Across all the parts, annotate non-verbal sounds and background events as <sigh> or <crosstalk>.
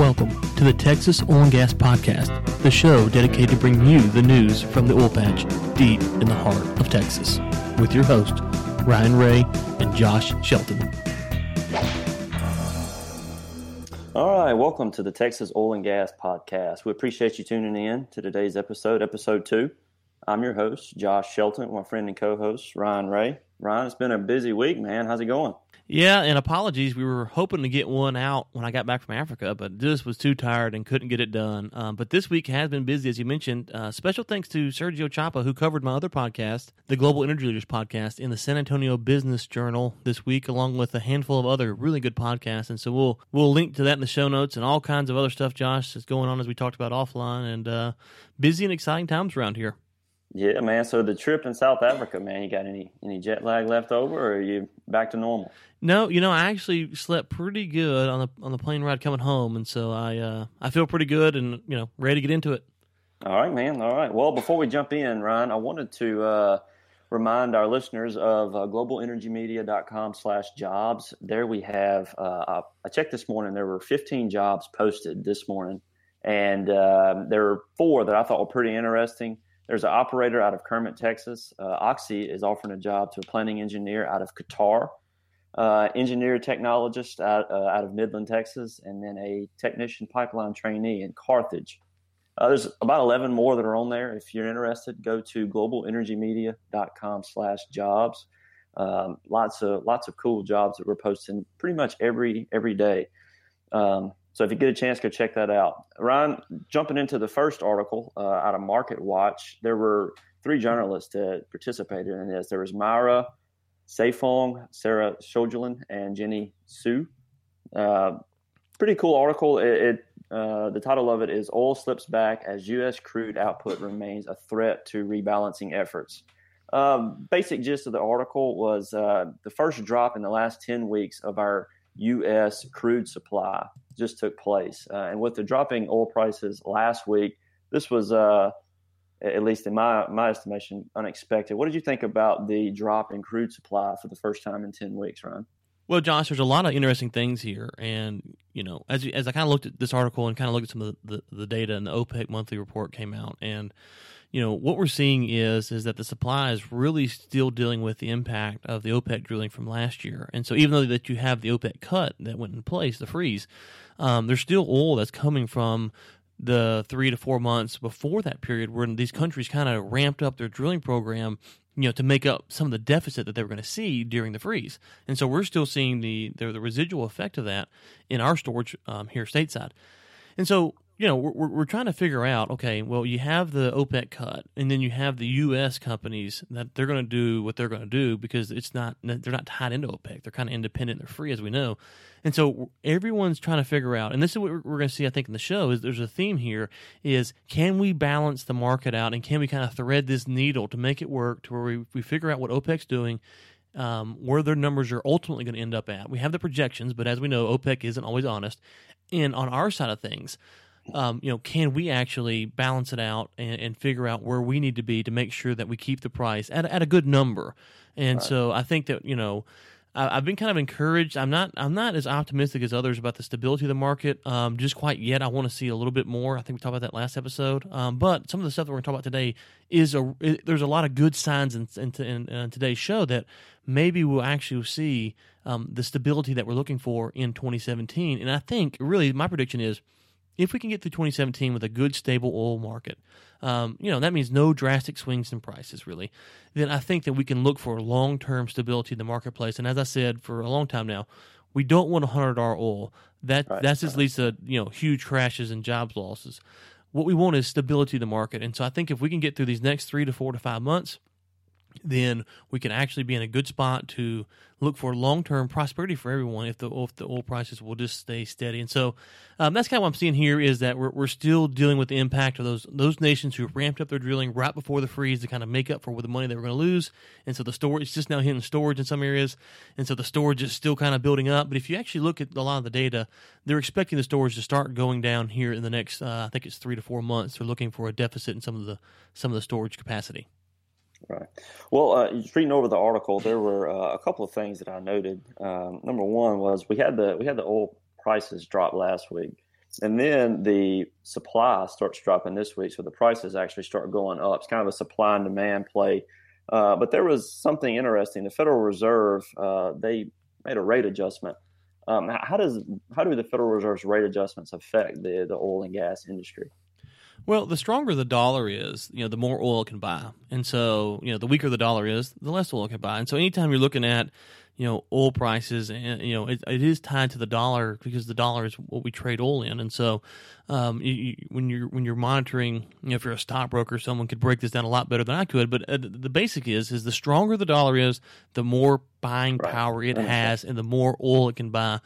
Welcome to the Texas Oil and Gas Podcast, the show dedicated to bring you the news from the oil patch deep in the heart of Texas, with your host, Ryan Ray and Josh Shelton. All right, welcome to the Texas Oil and Gas Podcast. We appreciate you tuning in to today's episode, episode two. I'm your host, Josh Shelton, my friend and co host, Ryan Ray. Ryan, it's been a busy week, man. How's it going? Yeah, and apologies. We were hoping to get one out when I got back from Africa, but just was too tired and couldn't get it done. Um, but this week has been busy, as you mentioned. Uh, special thanks to Sergio Chapa, who covered my other podcast, the Global Energy Leaders podcast, in the San Antonio Business Journal this week, along with a handful of other really good podcasts. And so we'll we'll link to that in the show notes and all kinds of other stuff. Josh is going on as we talked about offline, and uh, busy and exciting times around here. Yeah, man. So the trip in South Africa, man, you got any any jet lag left over, or are you back to normal? No, you know, I actually slept pretty good on the on the plane ride coming home, and so I uh, I feel pretty good and you know ready to get into it. All right, man. All right. Well, before we jump in, Ryan, I wanted to uh, remind our listeners of uh, globalenergymedia.com slash jobs. There we have, uh, I checked this morning, there were 15 jobs posted this morning, and um, there were four that I thought were pretty interesting. There's an operator out of Kermit, Texas. Uh, Oxy is offering a job to a planning engineer out of Qatar, uh, engineer technologist out, uh, out of Midland, Texas, and then a technician pipeline trainee in Carthage. Uh, there's about 11 more that are on there. If you're interested, go to globalenergymedia.com slash jobs. Um, lots of lots of cool jobs that we're posting pretty much every every day. Um, so if you get a chance, go check that out. Ryan, jumping into the first article uh, out of MarketWatch, there were three journalists that participated in this. There was Myra Saefong, Sara Sjolin, and Jenny Hsu. Uh, pretty cool article. It, it uh, the title of it is "Oil Slips Back as U.S. Crude Output Remains a Threat to Rebalancing Efforts." Um, basic gist of the article was uh, the first drop in the last ten weeks of our U.S. crude supply just took place. Uh, and with the dropping oil prices last week, this was, uh, at least in my, my estimation, unexpected. What did you think about the drop in crude supply for the first time in 10 weeks, Ron? Well, Josh, there's a lot of interesting things here, and you know, as as I kind of looked at this article and kind of looked at some of the, the, the data, and the OPEC monthly report came out, and you know what we're seeing is is that the supply is really still dealing with the impact of the OPEC drilling from last year, and so even though that you have the OPEC cut that went in place, the freeze, um, there's still oil that's coming from the three to four months before that period, where these countries kind of ramped up their drilling program, you know, to make up some of the deficit that they were going to see during the freeze, and so we're still seeing the the, the residual effect of that in our storage um, here stateside, and so you know, we're, we're trying to figure out, okay, well, you have the OPEC cut, and then you have the U.S. companies that they're going to do what they're going to do because it's not, they're not tied into OPEC. They're kind of independent. They're free, as we know. And so everyone's trying to figure out, and this is what we're going to see, I think, in the show, is there's a theme here is can we balance the market out and can we kind of thread this needle to make it work to where we, we figure out what OPEC's doing um, where their numbers are ultimately going to end up at. We have the projections, but as we know, OPEC isn't always honest. And on our side of things, um, you know, can we actually balance it out and, and, figure out where we need to be to make sure that we keep the price at, at a good number? And right. so I think that you know. I, have been kind of encouraged. I'm not. I'm not as optimistic as others about the stability of the market, um, just quite yet. I want to see a little bit more. I think we talked about that last episode. Um, but some of the stuff that we're going to talk about today is a. It, there's a lot of good signs in, in, in, in, today's show that maybe we'll actually see um, the stability that we're looking for in 2017. And I think really my prediction is if we can get through 2017 with a good, stable oil market, um, you know, that means no drastic swings in prices, really, then I think that we can look for long term stability in the marketplace. And as I said for a long time now, we don't want $100 oil. That right. That's just leads to, you know, huge crashes and jobs losses. What we want is stability in the market. And so I think if we can get through these next three to four to five months, then we can actually be in a good spot to look for long term prosperity for everyone if the if the oil prices will just stay steady. And so um, that's kind of what I'm seeing here is that we're, we're still dealing with the impact of those those nations who ramped up their drilling right before the freeze to kind of make up for the money they were going to lose. And so the storage it's just now hitting storage in some areas, and so the storage is still kind of building up. But if you actually look at a lot of the data, they're expecting the storage to start going down here in the next uh, I think it's three to four months. They're looking for a deficit in some of the some of the storage capacity. Right. Well, uh, just reading over the article, there were uh, a couple of things that I noted. Um, number one was we had the we had the oil prices drop last week, And then the supply starts dropping this week, so the prices actually start going up. It's kind of a supply and demand play. Uh, but there was something interesting. The Federal Reserve uh, they made a rate adjustment. Um, how does how do the Federal Reserve's rate adjustments affect the the oil and gas industry? Well, the stronger the dollar is, you know, the more oil can buy, and so you know, the weaker the dollar is, the less oil can buy. And so, anytime you're looking at you know oil prices and you know it, it is tied to the dollar because the dollar is what we trade oil in and so um, you, you, when you're when you're monitoring you know, if you're a stockbroker someone could break this down a lot better than I could but uh, the basic is is the stronger the dollar is the more buying right. power it has and the more oil it can buy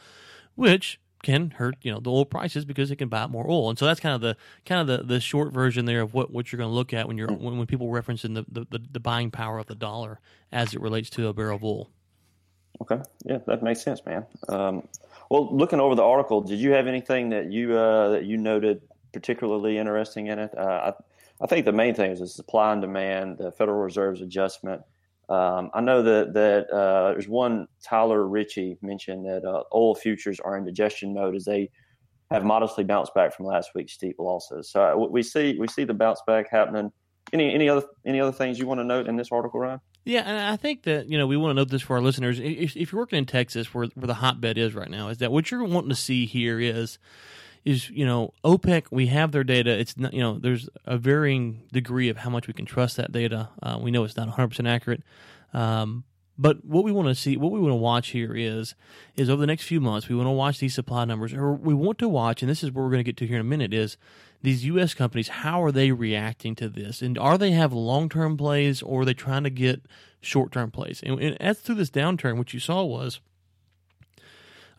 which can hurt you know the oil prices because it can buy more oil and so that's kind of the kind of the, the short version there of what, what you're going to look at when you're mm. when, when people referencing the, the, the buying power of the dollar as it relates to a barrel of oil Okay, yeah, that makes sense, man. Um, well, looking over the article, did you have anything that you uh, that you noted particularly interesting in it? Uh, I, I think the main thing is the supply and demand, the Federal Reserve's adjustment. Um, I know that that uh, there's one Tyler Richey mentioned that uh, oil futures are in digestion mode as they have modestly bounced back from last week's steep losses. So uh, we see we see the bounce back happening. Any any other any other things you want to note in this article, Ryan? Yeah, and I think that you know we want to note this for our listeners. If, if you're working in Texas, where where the hotbed is right now, is that what you're wanting to see here is is you know OPEC. We have their data. It's not you know there's a varying degree of how much we can trust that data. Uh, we know it's not 100 percent accurate. Um, but what we want to see, what we want to watch here is, is over the next few months, we want to watch these supply numbers, or we want to watch, and this is what we're going to get to here in a minute, is these U.S. companies, how are they reacting to this? And are they have long term plays or are they trying to get short term plays? And, and as through this downturn, what you saw was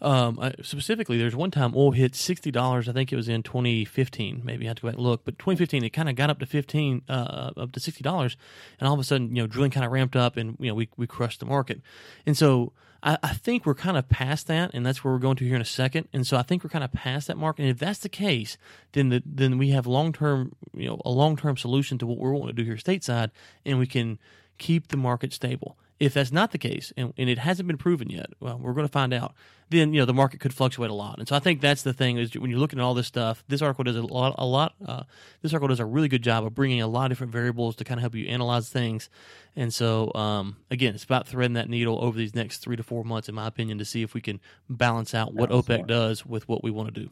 um, specifically, there's one time oil hit sixty dollars. I think it was in 2015. Maybe I have to go back and look, but 2015 it kind of got up to 15, uh, up to sixty dollars, and all of a sudden, you know, drilling kind of ramped up, and you know, we we crushed the market. And so I, I, think we're kind of past that, and that's where we're going to here in a second. And so I think we're kind of past that mark. And if that's the case, then the, then we have long term, you know, a long term solution to what we're wanting to do here stateside, and we can keep the market stable. If that's not the case, and, and it hasn't been proven yet, well, we're going to find out. Then you know the market could fluctuate a lot, and so I think that's the thing is when you're looking at all this stuff. This article does a lot, a lot. Uh, this article does a really good job of bringing a lot of different variables to kind of help you analyze things. And so, um, again, it's about threading that needle over these next three to four months, in my opinion, to see if we can balance out what OPEC does with what we want to do.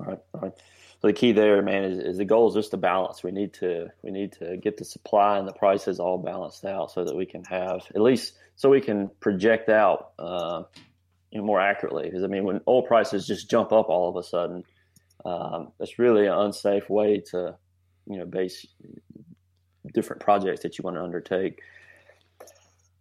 All right, all right. So the key there, man, is, is the goal is just to balance. We need to we need to get the supply and the prices all balanced out so that we can have at least so we can project out uh, you know, more accurately. Because I mean, when oil prices just jump up all of a sudden, um, it's really an unsafe way to you know base different projects that you want to undertake.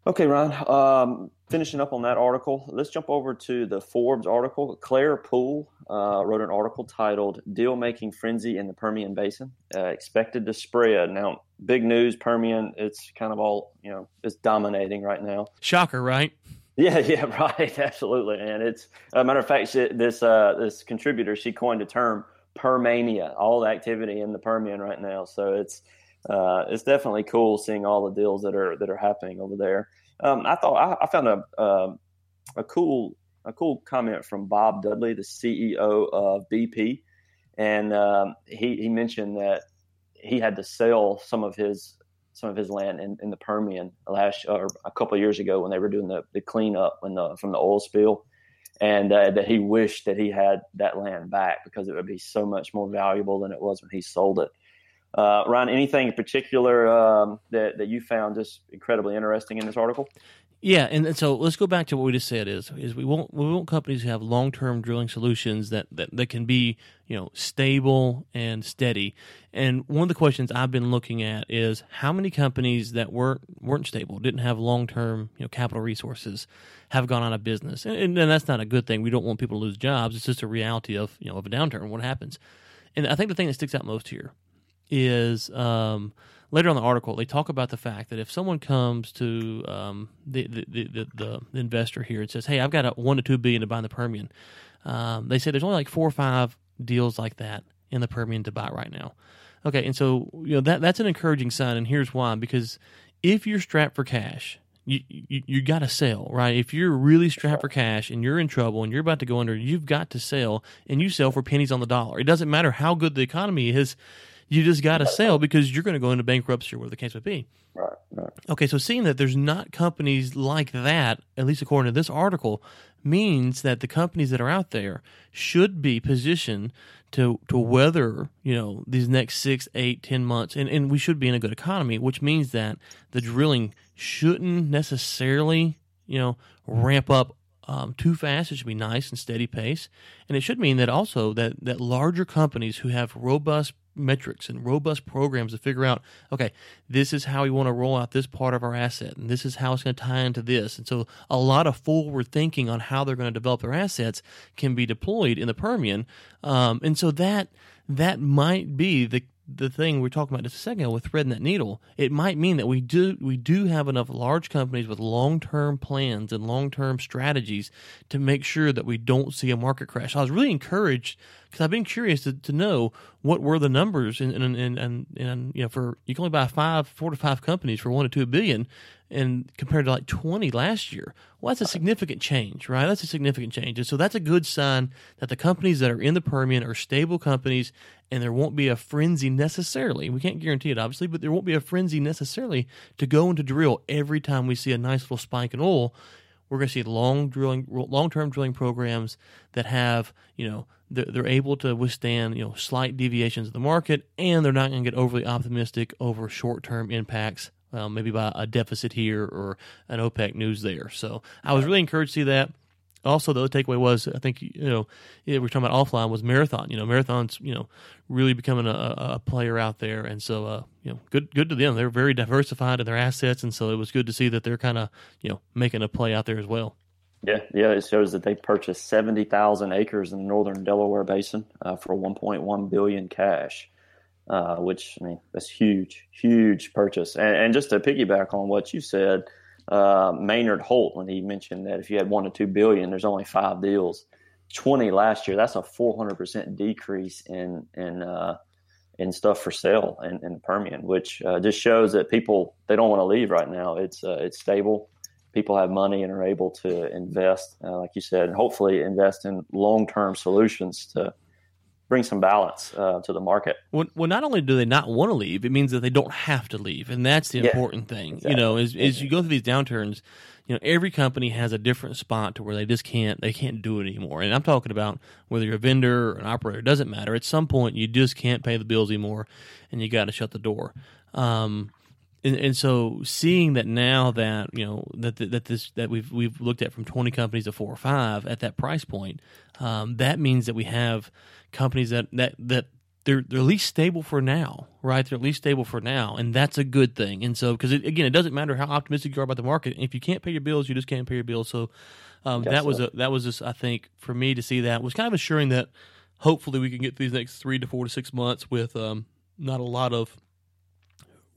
Okay, Ryan. Um, finishing up on that article, let's jump over to the Forbes article. Claire Poole uh, wrote an article titled "Deal Making Frenzy in the Permian Basin uh, Expected to Spread." Now, big news, Permian. It's kind of all you know. It's dominating right now. Shocker, right? <laughs> Yeah, yeah, <laughs> right. Absolutely, and it's a matter of fact. She, this uh, this contributor she coined a term Permania, all the activity in the Permian right now. So it's uh, it's definitely cool seeing all the deals that are that are happening over there. Um, I thought I, I found a uh, a cool a cool comment from Bob Dudley, the CEO of BP, and um, he he mentioned that he had to sell some of his some of his land in, in the Permian last or a couple of years ago when they were doing the, the cleanup when the, from the oil spill, and uh, that he wished that he had that land back because it would be so much more valuable than it was when he sold it. Uh, Ryan, anything in particular um, that that you found just incredibly interesting in this article? Yeah, and, so let's go back to what we just said is is we want we want companies to have long term drilling solutions that, that that can be you know stable and steady. And one of the questions I've been looking at is how many companies that weren't weren't stable, didn't have long term you know capital resources, have gone out of business, and, and that's not a good thing. We don't want people to lose jobs. It's just a reality of you know of a downturn. What happens? And I think the thing that sticks out most here is. Um, later on the article, they talk about the fact that if someone comes to um, the, the, the, the, investor here and says, "Hey, I've got a one to two billion to buy in the Permian," um, they say there's only like four or five deals like that in the Permian to buy right now. Okay, and so you know that that's an encouraging sign, and here's why: because if you're strapped for cash, you you, you got to sell, right? If you're really strapped for cash and you're in trouble and you're about to go under, you've got to sell, and you sell for pennies on the dollar. It doesn't matter how good the economy is, you just got to sell because you're going to go into bankruptcy or whatever the case may be. Right, right. Okay, so seeing that there's not companies like that, at least according to this article, means that the companies that are out there should be positioned to to weather you know these next six, eight, ten months, and and we should be in a good economy, which means that the drilling shouldn't necessarily you know ramp up um, too fast. It should be nice and steady pace, and it should mean that also that that larger companies who have robust metrics and robust programs to figure out, okay, this is how we want to roll out this part of our asset, and this is how it's going to tie into this. And so, a lot of forward thinking on how they're going to develop their assets can be deployed in the Permian. Um, and so that that might be the the thing we are talking about just a second ago with threading that needle, it might mean that we do we do have enough large companies with long term plans and long term strategies to make sure that we don't see a market crash. I was really encouraged because I've been curious to, to know what were the numbers and, and and and you know for you can only buy five four to five companies for one to two billion and compared to like 20 last year. Well, that's a significant change, right? That's a significant change. And so that's a good sign that the companies that are in the Permian are stable companies and there won't be a frenzy necessarily. We can't guarantee it, obviously, but there won't be a frenzy necessarily to go into drill every time we see a nice little spike in oil. We're going to see long drilling, long-term drilling programs that have, you know, they're, able to withstand, you know, slight deviations of the market, and they're not going to get overly optimistic over short-term impacts well, maybe by a deficit here or an OPEC news there. So I was really encouraged to see that. Also, the other takeaway was I think you know we we're talking about offline was marathon. You know, marathons you know really becoming a, a player out there, and so uh, you know good good to them. They're very diversified in their assets, and so it was good to see that they're kind of you know making a play out there as well. Yeah, yeah, it shows that they purchased seventy thousand acres in the northern Delaware Basin uh, for one point one billion cash uh, which I mean that's huge, huge purchase. And, and, just to piggyback on what you said, uh, Maynard Holt when he mentioned that if you had one to two billion, there's only five deals. Twenty last year, that's a 400 percent decrease in in uh, in stuff for sale in, in Permian, which uh, just shows that people they don't want to leave right now. It's uh, it's stable. People have money and are able to invest, uh, like you said, and hopefully invest in long term solutions to bring some balance uh, to the market. Well, well, not only do they not want to leave, it means that they don't have to leave, and that's the yeah, important thing. Exactly. You know, as, as you go through these downturns, you know, every company has a different spot to where they just can't they can't do it anymore. And I'm talking about whether you're a vendor or an operator, it doesn't matter. At some point, you just can't pay the bills anymore, and you got to shut the door. Um, and, and, so seeing that now that you know that that this that we've we've looked at from 20 companies to four or five at that price point, um, that means that we have companies that that that they're they're at least stable for now, right? They're at least stable for now, and that's a good thing. And so, because again, it doesn't matter how optimistic you are about the market. If you can't pay your bills, you just can't pay your bills. So um, that was a that was just I think for me to see that was kind of assuring that hopefully we can get these next three to four to six months with um, not a lot of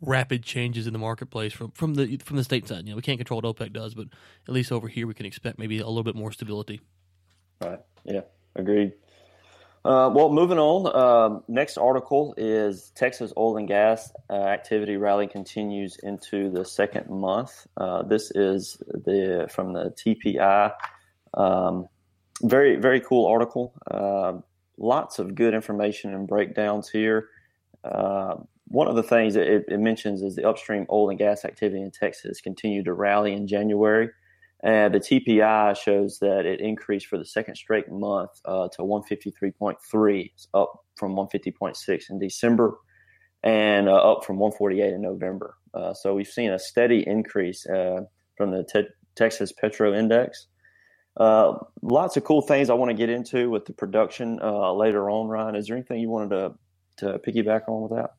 rapid changes in the marketplace from from the from the state side. You know, we can't control what OPEC does, but at least over here we can expect maybe a little bit more stability. Right. Yeah. Agreed. Uh, well, moving on. Uh, next article is Texas oil and gas uh, activity rally continues into the second month. Uh, this is the from the TPI. Um, very very cool article. Uh, lots of good information and breakdowns here. Uh, one of the things that it, it, mentions is the upstream oil and gas activity in Texas continued to rally in January. And the TPI shows that it increased for the second straight month uh, to 153.3, up from 150.6 in December, and uh, up from 148 in November. Uh, so we've seen a steady increase uh, from the te- Texas Petro Index. Uh, lots of cool things I want to get into with the production uh, later on. Ryan, is there anything you wanted to to piggyback on with that?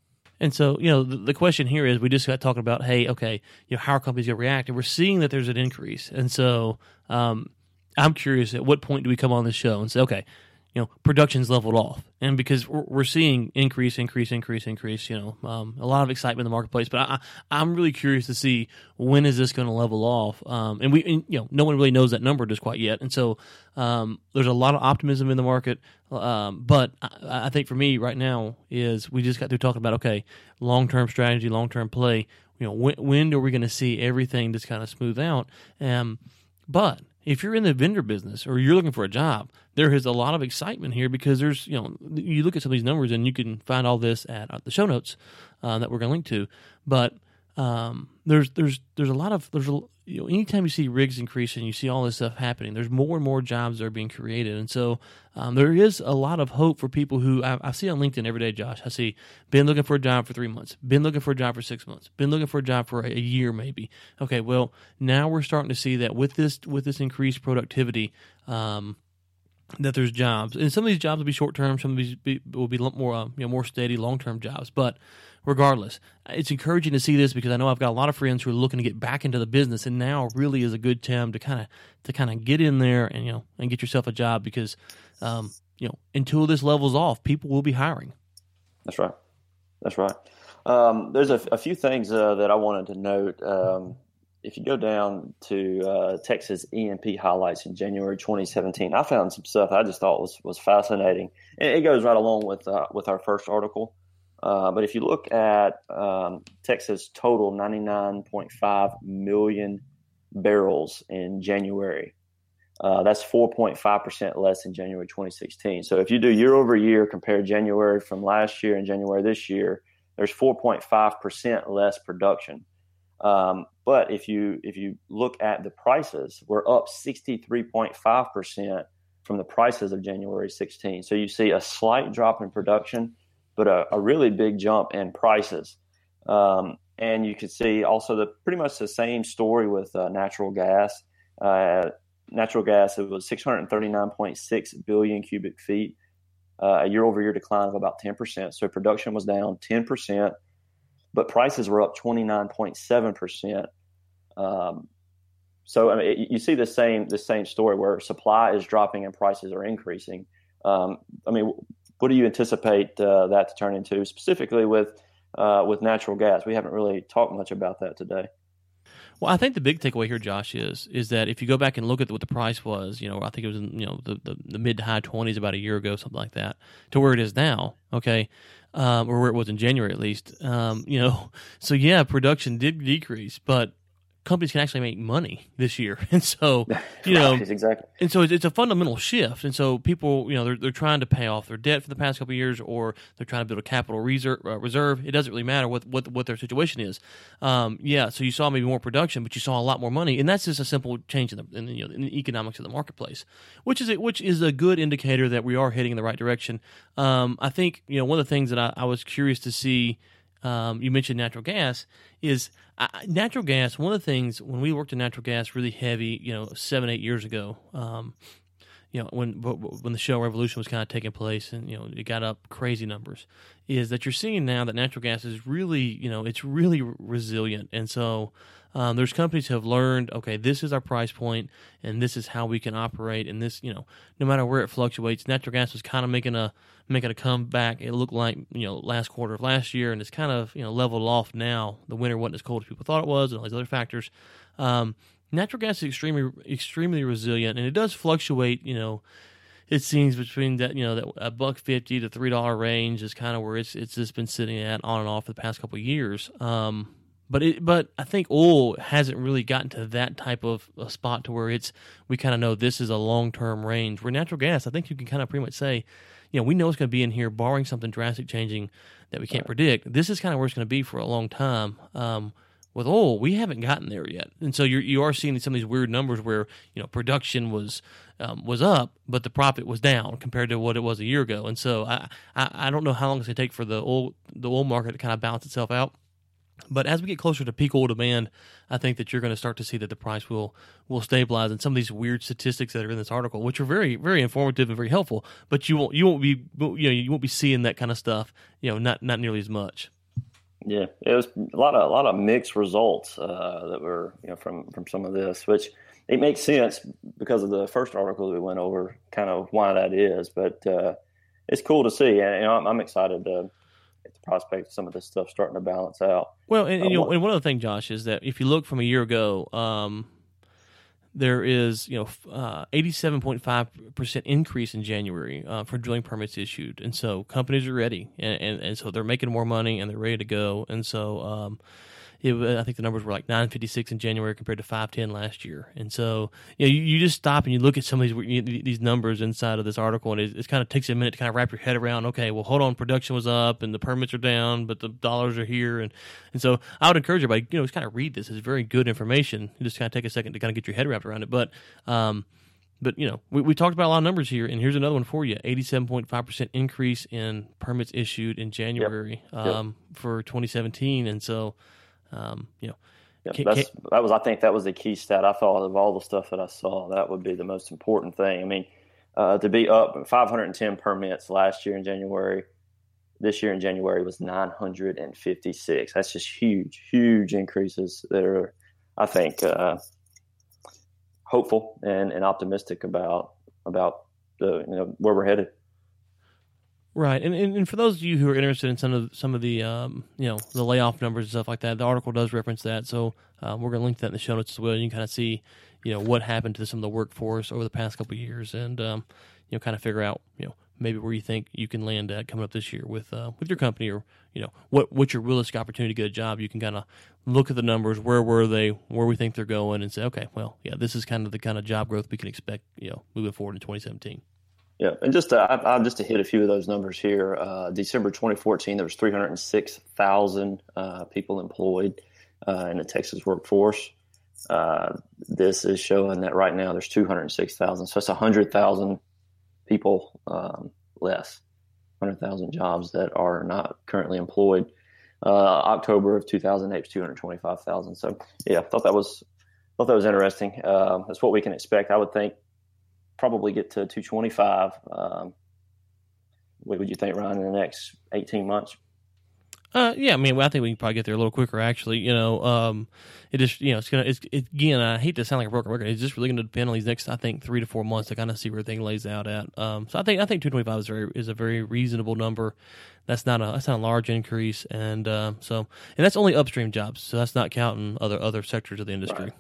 And so, you know, the, the, question here is we just got talking about, hey, okay, you know, how are companies going to react? And we're seeing that there's an increase. And so um, I'm curious at what point do we come on the show and say, okay, you know, production's leveled off, and because we're, seeing increase, increase, increase, increase, you know, um, a lot of excitement in the marketplace. But I, I'm really curious to see when is this going to level off, um, and we, and, you know, no one really knows that number just quite yet, and so um, there's a lot of optimism in the market. Um, but I, I think for me right now is we just got through talking about okay, long term strategy, long term play you know, when, when are we going to see everything just kind of smooth out? Um, but if you're in the vendor business or you're looking for a job, there is a lot of excitement here because there's, you know, you look at some of these numbers and you can find all this at uh, the show notes uh, that we're going to link to. But um, there's there's there's a lot of there's a you know anytime you see rigs increasing, you see all this stuff happening. There's more and more jobs that are being created, and so um, there is a lot of hope for people who I, I, see on LinkedIn every day. Josh, I see been looking for a job for three months, been looking for a job for six months, been looking for a job for a, a year maybe. Okay, well now we're starting to see that with this with this increased productivity. Um, that there's jobs, and some of these jobs will be short term. Some of these be, will be more, uh, you know, more steady, long term jobs. But regardless, it's encouraging to see this because I know I've got a lot of friends who are looking to get back into the business, and now really is a good time to kind of to kind of get in there and you know and get yourself a job because um, you know until this levels off, people will be hiring. That's right. That's right. Um, there's a, a, few things uh, that I wanted to note. Um, if you go down to uh, Texas E&P highlights in January 2017, I found some stuff I just thought was was fascinating. And it goes right along with uh, with our first article. Uh, but if you look at um, Texas total 99.5 million barrels in January, uh, that's 4.5% less than January 2016. So if you do year over year, compare January from last year and January this year, there's 4.5% less production. Um, but if you if you look at the prices, we're up 63.5% from the prices of January 16. So you see a slight drop in production but a, a really big jump in prices. Um, and you could see also the pretty much the same story with uh, natural gas. Uh, natural gas it was 639.6 billion cubic feet, uh, a year-over-year decline of about 10%. So production was down 10%, but prices were up 29.7%. Um, so I mean, you see the same the same story where supply is dropping and prices are increasing. Um, I mean, what do you anticipate uh, that to turn into, specifically with uh, with natural gas? We haven't really talked much about that today. Well, I think the big takeaway here, Josh, is is that if you go back and look at what the price was, you know, I think it was in you know the, the, the mid to high twenties about a year ago, something like that, to where it is now. Okay, um, or where it was in January at least. Um, you know, <laughs> so yeah, production did decrease, but companies can actually make money this year. <laughs> And so, <laughs> you know, exactly. And so it's, it's, a fundamental shift. And so people, you know, they're, they're trying to pay off their debt for the past couple years, or they're trying to build a capital reserve. Uh, reserve. It doesn't really matter what what, what their situation is. Um, yeah. So you saw maybe more production, but you saw a lot more money, and that's just a simple change in the, in the, you know, in the economics of the marketplace, which is a, which is a good indicator that we are heading in the right direction. Um, I think you know one of the things that I, I was curious to see. Um, you mentioned natural gas is uh, natural gas. One of the things when we worked in natural gas really heavy, you know, seven eight years ago, um, you know, when when the shale revolution was kind of taking place and you know it got up crazy numbers, is that you're seeing now that natural gas is really you know it's really resilient, and so um, there's companies who have learned, okay, this is our price point, and this is how we can operate. And this, you know, no matter where it fluctuates, natural gas was kind of making a making a comeback. It looked like you know last quarter of last year, and it's kind of you know leveled off now. The winter wasn't as cold as people thought it was, and all these other factors. Um, natural gas is extremely extremely resilient, and it does fluctuate. You know, it seems between that you know that a buck fifty to three dollar range is kind of where it's it's just been sitting at on and off for the past couple years. Um, but it, but I think oil hasn't really gotten to that type of a spot to where it's we kind of know this is a long term range. Where natural gas, I think you can kind of pretty much say, you know, we know it's going to be in here, barring something drastic changing that we can't predict. This is kind of where it's going to be for a long time. Um, with oil, we haven't gotten there yet, and so you're you are seeing some of these weird numbers where you know production was um, was up, but the profit was down compared to what it was a year ago. And so I I, I don't know how long it's going to take for the oil the oil market to kind of balance itself out. But as we get closer to peak oil demand, I think that you're going to start to see that the price will will stabilize. And some of these weird statistics that are in this article, which are very very informative and very helpful, but you won't you won't be you know you won't be seeing that kind of stuff. You know, not not nearly as much. Yeah, it was a lot of a lot of mixed results uh, that were you know from from some of this, which it makes sense because of the first article that we went over, kind of why that is. But uh, it's cool to see, and you know, I'm, I'm excited to the prospect of some of this stuff starting to balance out. Well, and, and, you know, and one other thing, Josh, is that if you look from a year ago, um, there is you know uh, eighty seven point five percent increase in January uh, for drilling permits issued, and so companies are ready, and, and, and so they're making more money and they're ready to go, and so. Um, it, I think the numbers were like 956 in January compared to 510 last year. And so, you, know, you, you just stop and you look at some of these these numbers inside of this article, and it, it kind of takes a minute to kind of wrap your head around. Okay, well, hold on, production was up and the permits are down, but the dollars are here, and and so I would encourage everybody, you know, just kind of read this. It's very good information. You just kind of take a second to kind of get your head wrapped around it, but. um but you know, we, we talked about a lot of numbers here, and here's another one for you: eighty-seven point five percent increase in permits issued in January yep. Um, yep. for 2017, and so um, you know, can, can, that was I think that was the key stat. I thought of all the stuff that I saw, that would be the most important thing. I mean, uh, to be up 510 permits last year in January, this year in January was 956. That's just huge, huge increases that are, I think. Uh, hopeful and, and optimistic about about the you know where we're headed. Right, and, and, and for those of you who are interested in some of some of the um, you know the layoff numbers and stuff like that, the article does reference that. So um, we're going to link that in the show notes as well. You can kind of see you know what happened to some of the workforce over the past couple of years, and um, you know kind of figure out you know maybe where you think you can land at coming up this year with uh, with your company or you know what what's your realistic opportunity to get a job. You can kind of look at the numbers. Where were they? Where we think they're going and say okay well yeah this is kind of the kind of job growth we can expect you know moving forward in 2017 yeah and just to, I, I, just to hit a few of those numbers here uh, december 2014 there was 306000 uh, people employed uh, in the texas workforce uh, this is showing that right now there's 206000 so it's 100000 people um, less, 100,000 jobs that are not currently employed. Uh, October of 2008 was 225,000. So yeah, I thought that was thought that was interesting. Uh, that's what we can expect. I would think probably get to 225. Um, what would you think, Ryan, in the next 18 months? Uh, yeah, I mean, I think we can probably get there a little quicker. Actually, you know, um, it just you know it's gonna it's it, again. I hate to sound like a broken record. It's just really going to depend on these next, I think, three to four months to kind of see where thing lays out at. Um, so I think I think two twenty five is very is a very reasonable number. That's not a that's not a large increase, and uh, so and that's only upstream jobs. So that's not counting other other sectors of the industry. Right.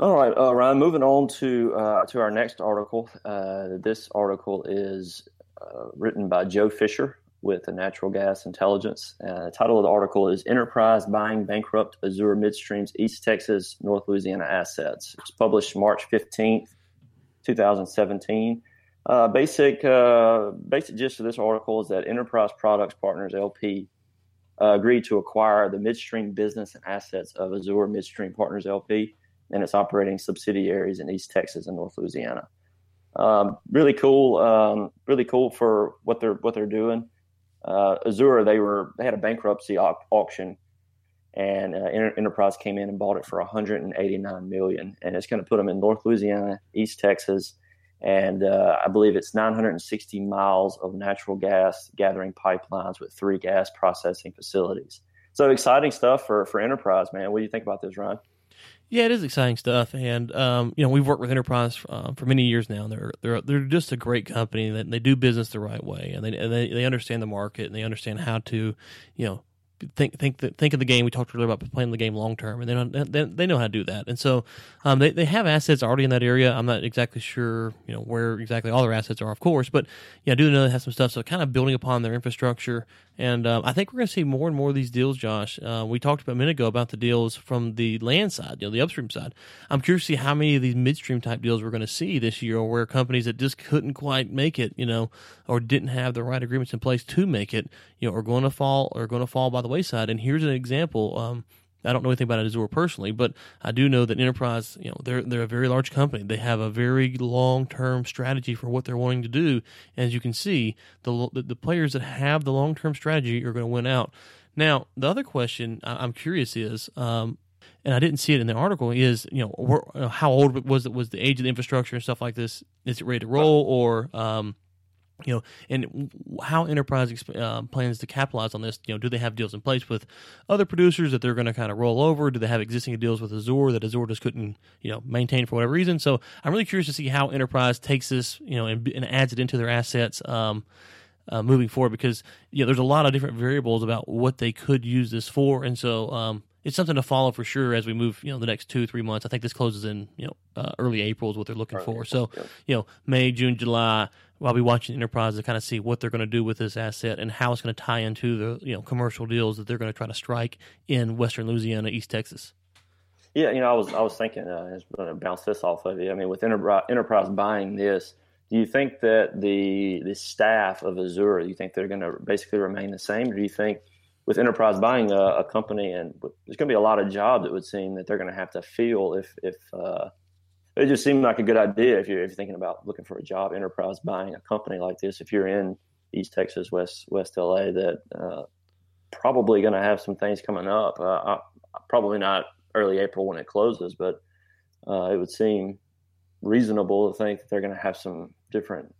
All right, uh, Ryan. Moving on to uh, to our next article. Uh, this article is uh, written by Joe Fisher with the Natural Gas Intelligence. Uh, the title of the article is Enterprise Buying Bankrupt Azure Midstream's East Texas, North Louisiana Assets. It's published March 15th, 2017. Uh, basic, uh, basic gist of this article is that Enterprise Products Partners LP agreed to acquire the midstream business and assets of Azure Midstream Partners LP and its operating subsidiaries in East Texas and North Louisiana. Um, really cool, um, really cool for what they're what they're doing uh, Azure, they were they had a bankruptcy au- auction, and uh, Enterprise came in and bought it for 189 million, and it's going to put them in North Louisiana, East Texas, and uh, I believe it's 960 miles of natural gas gathering pipelines with three gas processing facilities. So exciting stuff for for Enterprise, man. What do you think about this, Ryan? Yeah, it is exciting stuff, and um, you know we've worked with Enterprise uh, for many years now. and They're they're they're just a great company that they do business the right way, and they and they, they understand the market and they understand how to, you know, think think think of the game. We talked earlier about playing the game long term, and they know they, they know how to do that. And so um, they they have assets already in that area. I'm not exactly sure, you know, where exactly all their assets are, of course, but yeah, I do know they have some stuff. So kind of building upon their infrastructure, and um, I think we're going to see more and more of these deals. Josh, uh, we talked about a minute ago about the deals from the land side, you know, the upstream side. I'm curious to see how many of these midstream type deals we're going to see this year, or where companies that just couldn't quite make it, you know, or didn't have the right agreements in place to make it, you know, are going to fall are going to fall by the wayside. And here's an example. Um, I don't know anything about Azure personally, but I do know that Enterprise, you know, they're they're a very large company. They have a very long term strategy for what they're wanting to do. As you can see, the the, the players that have the long term strategy are going to win out. Now, the other question I'm curious is, um, and I didn't see it in the article, is you know how old was it? Was the age of the infrastructure and stuff like this? Is it ready to roll or um, you know, and how enterprise uh, plans to capitalize on this. You know, do they have deals in place with other producers that they're going to kind of roll over? Do they have existing deals with Azure that Azure just couldn't, you know, maintain for whatever reason? So I'm really curious to see how enterprise takes this, you know, and, and adds it into their assets. Um, uh, moving forward, because you know, there's a lot of different variables about what they could use this for, and so um, it's something to follow for sure as we move, you know, the next two three months. I think this closes in, you know, uh, early April is what they're looking early for. April, so, you know, May, June, July, I'll be watching Enterprise to kind of see what they're going to do with this asset and how it's going to tie into the you know commercial deals that they're going to try to strike in Western Louisiana, East Texas. Yeah, you know, I was I was thinking, uh, just going to bounce this off of you. I mean, with Enterprise, Enterprise buying this, do you think that the the staff of Azure, do you think they're going to basically remain the same, or do you think with Enterprise buying a, a company and there's going to be a lot of jobs, it would seem that they're going to have to fill if if uh, it just seemed like a good idea if you're, if you're thinking about looking for a job. Enterprise buying a company like this, if you're in East Texas, West West LA, that uh, probably going to have some things coming up. Uh, probably not early April when it closes, but uh, it would seem reasonable to think that they're going to have some different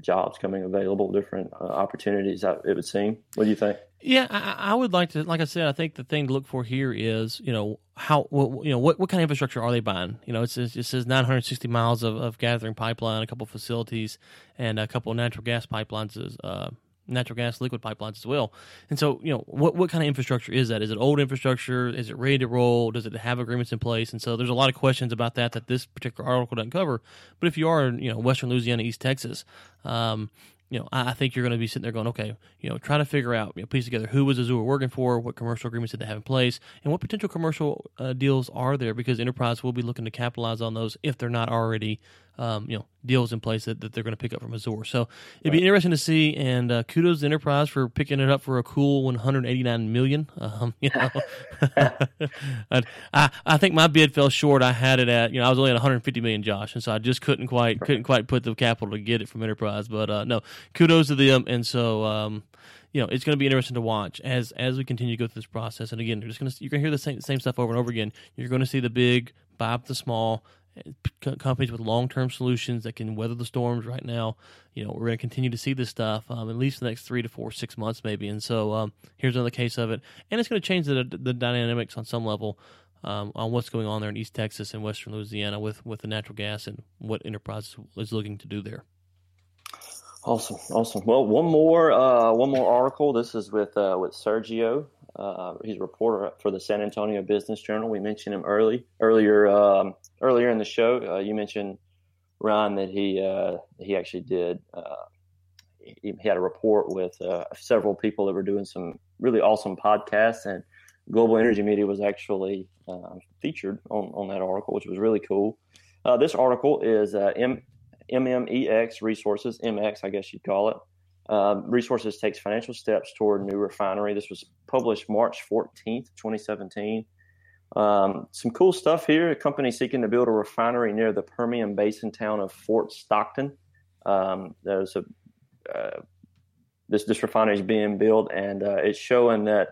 jobs coming available, different uh, opportunities. It would seem. What do you think? Yeah, I, I, would like to. Like I said, I think the thing to look for here is, you know, how, well, you know, what, what kind of infrastructure are they buying? You know, it says it says 960 miles of, of gathering pipeline, a couple facilities, and a couple natural gas pipelines. Is, uh, natural gas liquid pipelines as well. And so, you know, what what kind of infrastructure is that? Is it old infrastructure? Is it ready to roll? Does it have agreements in place? And so, there's a lot of questions about that that this particular article doesn't cover. But if you are in, you know, Western Louisiana, East Texas, um, you know, I, think you're going to be sitting there going, okay, you know, try to figure out, you know, piece together who was Azure working for, what commercial agreements did they have in place, and what potential commercial uh, deals are there because enterprise will be looking to capitalize on those if they're not already um, you know deals in place that, that they're going to pick up from Azure. So it'd be interesting to see. And uh, kudos to Enterprise for picking it up for a cool 189 million. <laughs> Um, you know, <laughs> I I think my bid fell short. I had it at you know I was only at 150 million, Josh, and so I just couldn't quite couldn't quite put the capital to get it from Enterprise. But uh, no, kudos to them. And so. Um, you know, it's going to be interesting to watch as as we continue to go through this process. And again, you're just going to you're going to hear the same same stuff over and over again. You're going to see the big buy up the small, companies with long term solutions that can weather the storms right now. You know, we're going to continue to see this stuff um, at least the next three to four, six months, maybe. And so um, here's another case of it. And it's going to change the, the dynamics on some level um, on what's going on there in East Texas and Western Louisiana with, with the natural gas and what Enterprise is looking to do there. Awesome, awesome. Well, one more, uh, one more article. This is with uh, with Sergio. Uh, he's a reporter for the San Antonio Business Journal. We mentioned him early earlier um, earlier in the show. Uh, you mentioned Ryan that he uh, he actually did. Uh, he, he, had a report with uh, several people that were doing some really awesome podcasts, and Global Energy Media was actually featured on on that article, which was really cool. this article is M- MMEX Resources, MX, I guess you'd call it. Um, Resources takes financial steps toward new refinery. This was published March 14th, 2017. Um, some cool stuff here. A company seeking to build a refinery near the Permian Basin town of Fort Stockton. Um, there's a uh, this this refinery is being built, and uh, it's showing that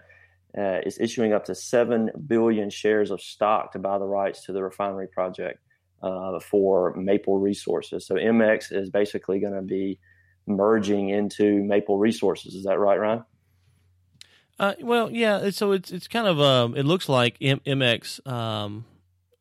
uh, it's issuing up to seven billion shares of stock to buy the rights to the refinery project uh, for Maple Resources. So MX is basically going to be merging into Maple Resources. Is that right, Ryan? Uh, well, yeah. So it's it's kind of um, it looks like M- MX um,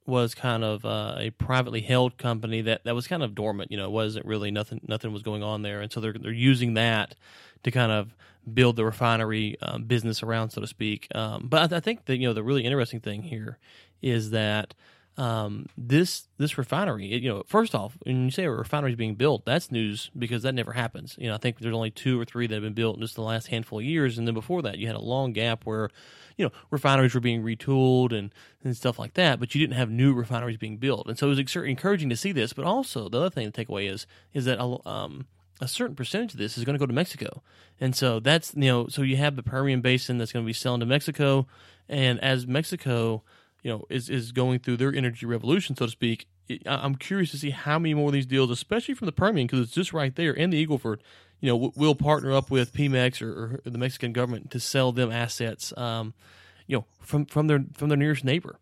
was kind of uh, a privately held company that, that was kind of dormant. You know, it wasn't really nothing nothing was going on there, and so they're they're using that to kind of build the refinery um, business around, so to speak. Um, but I, I, think that you know the really interesting thing here is that um, this this refinery, it, you know, first off, when you say a refinery is being built, that's news because that never happens. You know, I think there's only two or three that have been built in just the last handful of years, and then before that, you had a long gap where, you know, refineries were being retooled and and stuff like that, but you didn't have new refineries being built, and so it was encouraging to see this. But also, the other thing to take away is is that um, a certain percentage of this is going to go to Mexico. And so that's, you know, so you have the Permian Basin that's going to be selling to Mexico. And as Mexico you know is is going through their energy revolution, so to speak. I'm curious to see how many more of these deals, especially from the Permian, because it's just right there in the Eagleford. You know, we'll partner up with Pemex or, or the Mexican government to sell them assets. Um, you know, from from their from their nearest neighbor.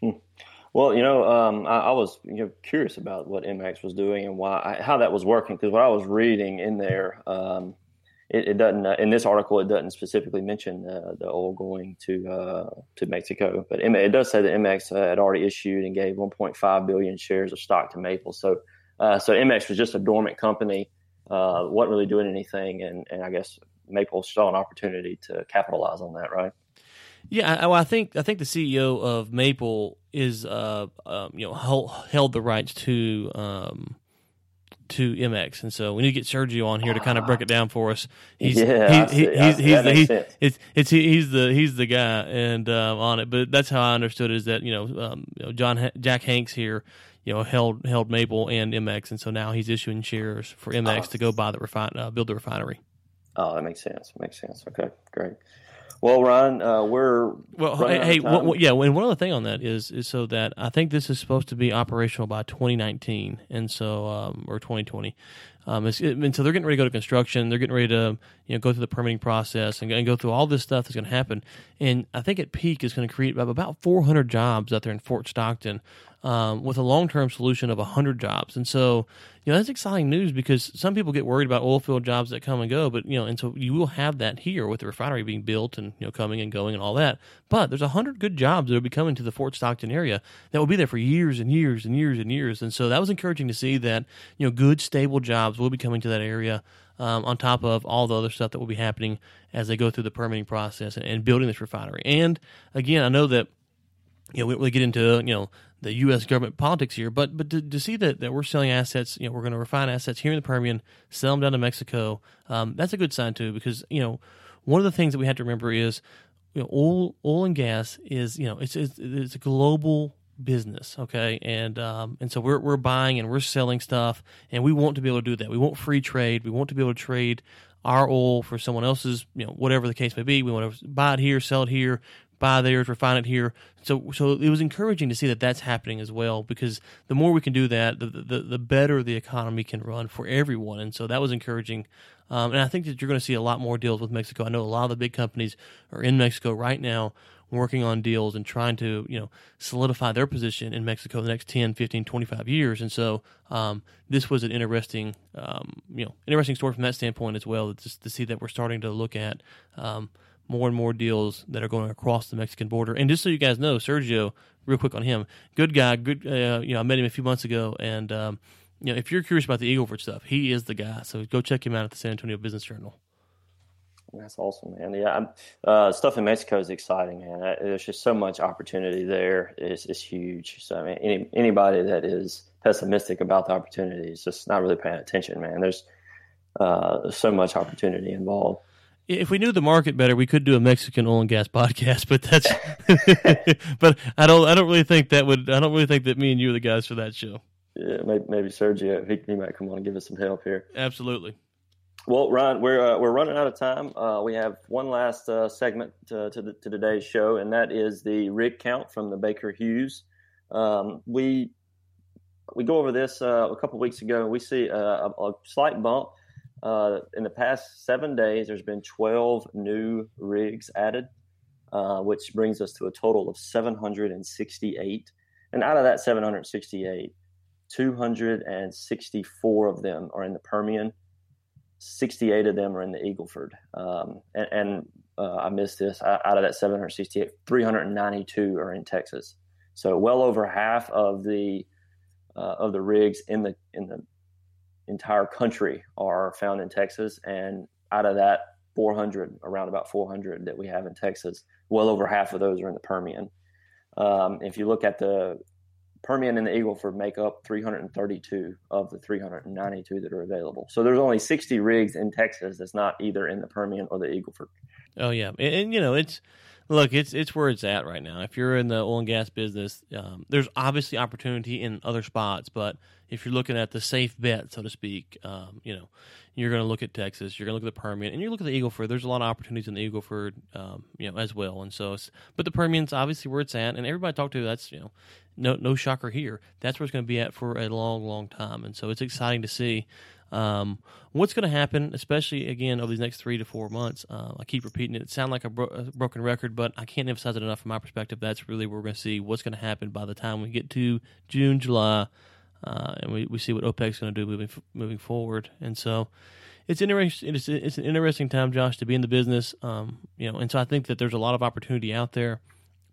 Hmm. Well, you know, um, I, I, was you know, curious about what MX was doing and why how that was working because what I was reading in there, um, it, it doesn't uh, in this article it doesn't specifically mention uh, the oil going to uh, to Mexico, but it does say that MX uh, had already issued and gave 1.5 billion shares of stock to Maple. So uh, so MX was just a dormant company, uh, wasn't really doing anything, and and I guess Maple saw an opportunity to capitalize on that, right? Yeah, I, I think I think the CEO of Maple is um, you know held, held the rights to. Um, to MX, and so we need to get Sergio on here to kind of break it down for us. He's yeah, he, he, he's, he's, the, he's, it's, it's, he's the he's the guy and uh, on it. But that's how I understood is that you know, um, you know John Jack Hanks here, you know, held held Maple and MX, and so now he's issuing shares for MX oh. to go buy the refine uh, build the refinery. Oh, that makes sense. Makes sense. Okay, great. Well, Ron, uh, we're well. Hey, yeah, and one other thing on that is is so that I think this is supposed to be operational by 2019, and so um, or 2020. Um, and so they're getting ready to go to construction. They're getting ready to you know go through the permitting process and, and go through all this stuff that's going to happen. And I think at peak is going to create about 400 jobs out there in Fort Stockton um, with a long term solution of 100 jobs. And so, you know, that's exciting news because some people get worried about oil field jobs that come and go, but, you know, and so you will have that here with the refinery being built and, you know, coming and going and all that. But there's 100 good jobs that will be coming to the Fort Stockton area that will be there for years and years and years and years. And so that was encouraging to see that, you know, good, stable jobs will be coming to that area. Um, on top of all the other stuff that will be happening as they go through the permitting process and, and building this refinery. And again, I know that you know, we really get into you know the U.S. government politics here, but but to, to, see that, that we're selling assets, you know, we're going to refine assets here in the Permian, sell them down to Mexico. Um, that's a good sign too, because you know, one of the things that we have to remember is, you know, oil oil and gas is you know it's it's, it's a global business, okay, and um, and so we're we're buying and we're selling stuff, and we want to be able to do that. We want free trade. We want to be able to trade our oil for someone else's, you know, whatever the case may be. We want to buy it here, sell it here, buy theirs, refine it here. So, so it was encouraging to see that that's happening as well because the more we can do that, the the, the better the economy can run for everyone. And so that was encouraging. Um, and I think that you're going to see a lot more deals with Mexico. I know a lot of the big companies are in Mexico right now working on deals and trying to, you know, solidify their position in Mexico the next 10, 15, 25 years. And so um, this was an interesting, um, you know, interesting story from that standpoint as well, just to see that we're starting to look at um, – more and more deals that are going across the Mexican border. And just so you guys know, Sergio, real quick on him, good guy. Good, uh, you know, I met him a few months ago, and um, you know, if you're curious about the Eagleford stuff, he is the guy. So go check him out at the San Antonio Business Journal. That's awesome, man. Yeah, uh, stuff in Mexico is exciting, man. There's just so much opportunity there. It's, it's huge. So I mean, any, anybody that is pessimistic about the opportunity is just not really paying attention, man. There's uh, so much opportunity involved if we knew the market better, we could do a Mexican oil and gas <laughs> podcast. But that's, <laughs> but I don't, I don't really think that would, I don't really think that me and you are the guys for that show. Yeah, maybe, maybe Sergio, he, he might come on and give us some help here. Absolutely. Well, Ron, we're uh, we're running out of time. Uh, we have one last uh, segment to to, the, to, today's show, and that is the rig count from the Baker Hughes. Um, we we go over this uh, a couple weeks ago. And we see a, a slight bump uh, in the past seven days, there's been 12 new rigs added, uh, which brings us to a total of 768. And out of that 768, 264 of them are in the Permian. 68 of them are in the Eagleford. Um, and, and uh, I missed this. Out of that 768, 392 are in Texas. So well over half of the uh, of the rigs in the in the entire country are found in Texas, and out of that 400, around about 400 that we have in Texas, well over half of those are in the Permian. Um, if you look at the Permian and the Eagleford make up 332 of the 392 that are available. So there's only 60 rigs in Texas that's not either in the Permian or the Eagleford. Oh yeah, and, and you know it's look it's it's where it's at right now. If you're in the oil and gas business, um, there's obviously opportunity in other spots, but if you're looking at the safe bet, so to speak, um, you know, you're going to look at Texas, you're going to look at the Permian, and you look at the Eagleford. There's a lot of opportunities in the Eagleford, um, you know, as well. And so, but the Permian's obviously where it's at, and everybody I talk to, that's you know, no no shocker here. That's where it's going to be at for a long, long time. And so, it's exciting to see. Um, what's going to happen, especially again over these next three to four months? Uh, I keep repeating it. It sounds like a, bro- a, broken record, but I can't emphasize it enough from my perspective. That's really where we're going to see what's going to happen by the time we get to June, July, uh, and we, we see what OPEC's going to do moving moving forward. And so it's interesting. It's, it's an interesting time, Josh, to be in the business. Um, you know, and so I think that there's a lot of opportunity out there.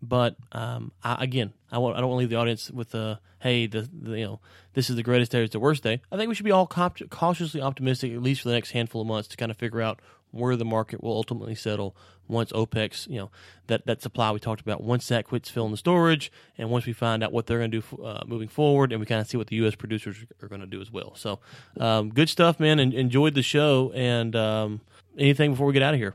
But um, I, again, I, want, I don't want to leave the audience with the hey, the, the, you know this is the greatest day, it's the worst day. I think we should be all cautiously optimistic, at least for the next handful of months, to kind of figure out where the market will ultimately settle once OPEC's, you know, that, that supply we talked about, once that quits filling the storage, and once we find out what they're going to do uh, moving forward, and we kind of see what the U.S. producers are going to do as well. So, um, good stuff, man. And enjoyed the show. And um, anything before we get out of here?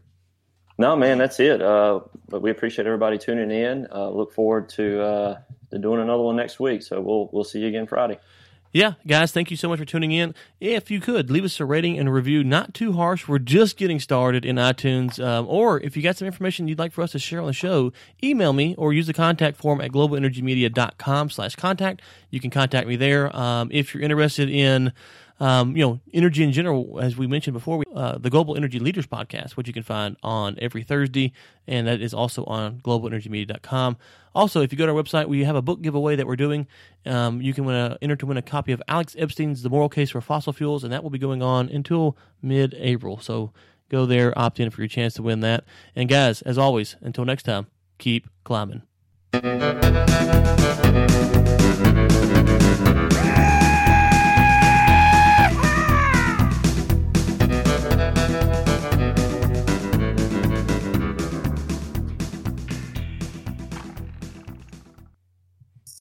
No, man, that's it. Uh, but we appreciate everybody tuning in. Uh, look forward to, uh, to doing another one next week. So we'll we'll see you again Friday. Yeah, guys, thank you so much for tuning in. If you could leave us a rating and a review, not too harsh. We're just getting started in iTunes. Um, or if you got some information you'd like for us to share on the show, email me or use the contact form at globalenergymedia.com slash contact. You can contact me there. Um, if you're interested in um, you know, energy in general, as we mentioned before, we, uh, the Global Energy Leaders podcast, which you can find on every Thursday, and that is also on globalenergymedia.com. Also, if you go to our website, we have a book giveaway that we're doing. Um, you can win a, enter to win a copy of Alex Epstein's The Moral Case for Fossil Fuels, and that will be going on until mid April. So go there, opt in for your chance to win that. And guys, as always, until next time, keep climbing.